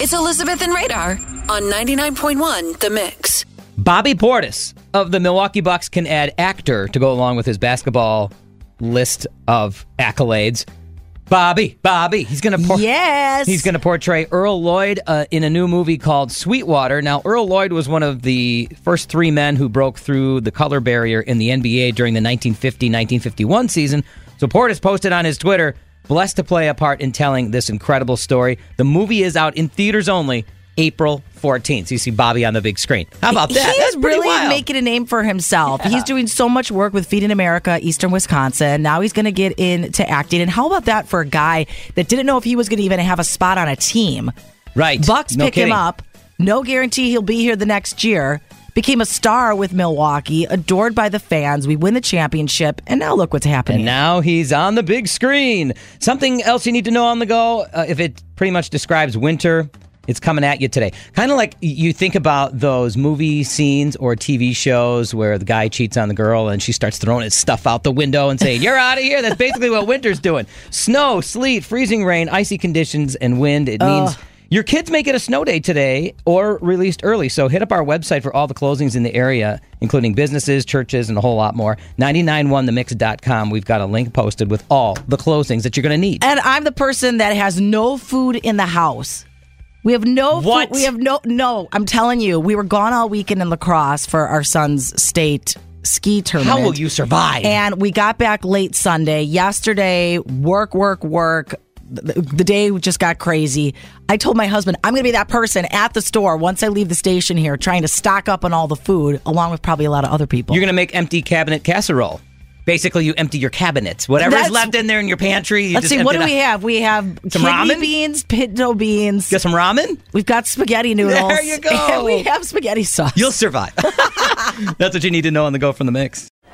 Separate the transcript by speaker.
Speaker 1: It's Elizabeth and Radar on 99.1 The Mix.
Speaker 2: Bobby Portis of the Milwaukee Bucks can add actor to go along with his basketball list of accolades. Bobby, Bobby, he's gonna por-
Speaker 3: Yes.
Speaker 2: he's gonna portray Earl Lloyd uh, in a new movie called Sweetwater. Now, Earl Lloyd was one of the first three men who broke through the color barrier in the NBA during the 1950-1951 season. So Portis posted on his Twitter, "Blessed to play a part in telling this incredible story." The movie is out in theaters only. April 14th. So you see Bobby on the big screen. How about that?
Speaker 3: He
Speaker 2: That's
Speaker 3: really
Speaker 2: wild.
Speaker 3: making a name for himself. He's doing so much work with Feeding America, Eastern Wisconsin. Now he's going to get into acting. And how about that for a guy that didn't know if he was going to even have a spot on a team?
Speaker 2: Right.
Speaker 3: Bucks
Speaker 2: No
Speaker 3: pick him up. No guarantee he'll be here the next year. Became a star with Milwaukee, adored by the fans. We win the championship, and now look what's happening.
Speaker 2: And now he's on the big screen. Something else you need to know on the go, uh, if it pretty much describes winter, it's coming at you today. Kind of like you think about those movie scenes or TV shows where the guy cheats on the girl and she starts throwing his stuff out the window and saying, You're out of here. That's basically what winter's doing. Snow, sleet, freezing rain, icy conditions, and wind. It means. Your kids may get a snow day today or released early, so hit up our website for all the closings in the area, including businesses, churches, and a whole lot more. 991themix.com. We've got a link posted with all the closings that you're going to need.
Speaker 3: And I'm the person that has no food in the house. We have no
Speaker 2: What?
Speaker 3: food. We have no no. I'm telling you, we were gone all weekend in La Crosse for our son's state ski tournament.
Speaker 2: How will you survive?
Speaker 3: And we got back late Sunday. Yesterday, work, work, work. The, the day just got crazy. I told my husband, I'm going to be that person at the store once I leave the station here, trying to stock up on all the food, along with probably a lot of other people.
Speaker 2: You're going to make empty cabinet casserole. Basically, you empty your cabinets. Whatever's
Speaker 3: That's-
Speaker 2: left in there in your pantry. You
Speaker 3: Let's see, what do we have? We have
Speaker 2: Some
Speaker 3: kidney
Speaker 2: ramen?
Speaker 3: beans, pinto beans.
Speaker 2: Get some ramen?
Speaker 3: We've got spaghetti noodles.
Speaker 2: There you go.
Speaker 3: And we have spaghetti sauce.
Speaker 2: You'll survive. That's what you need to know on the go from the mix.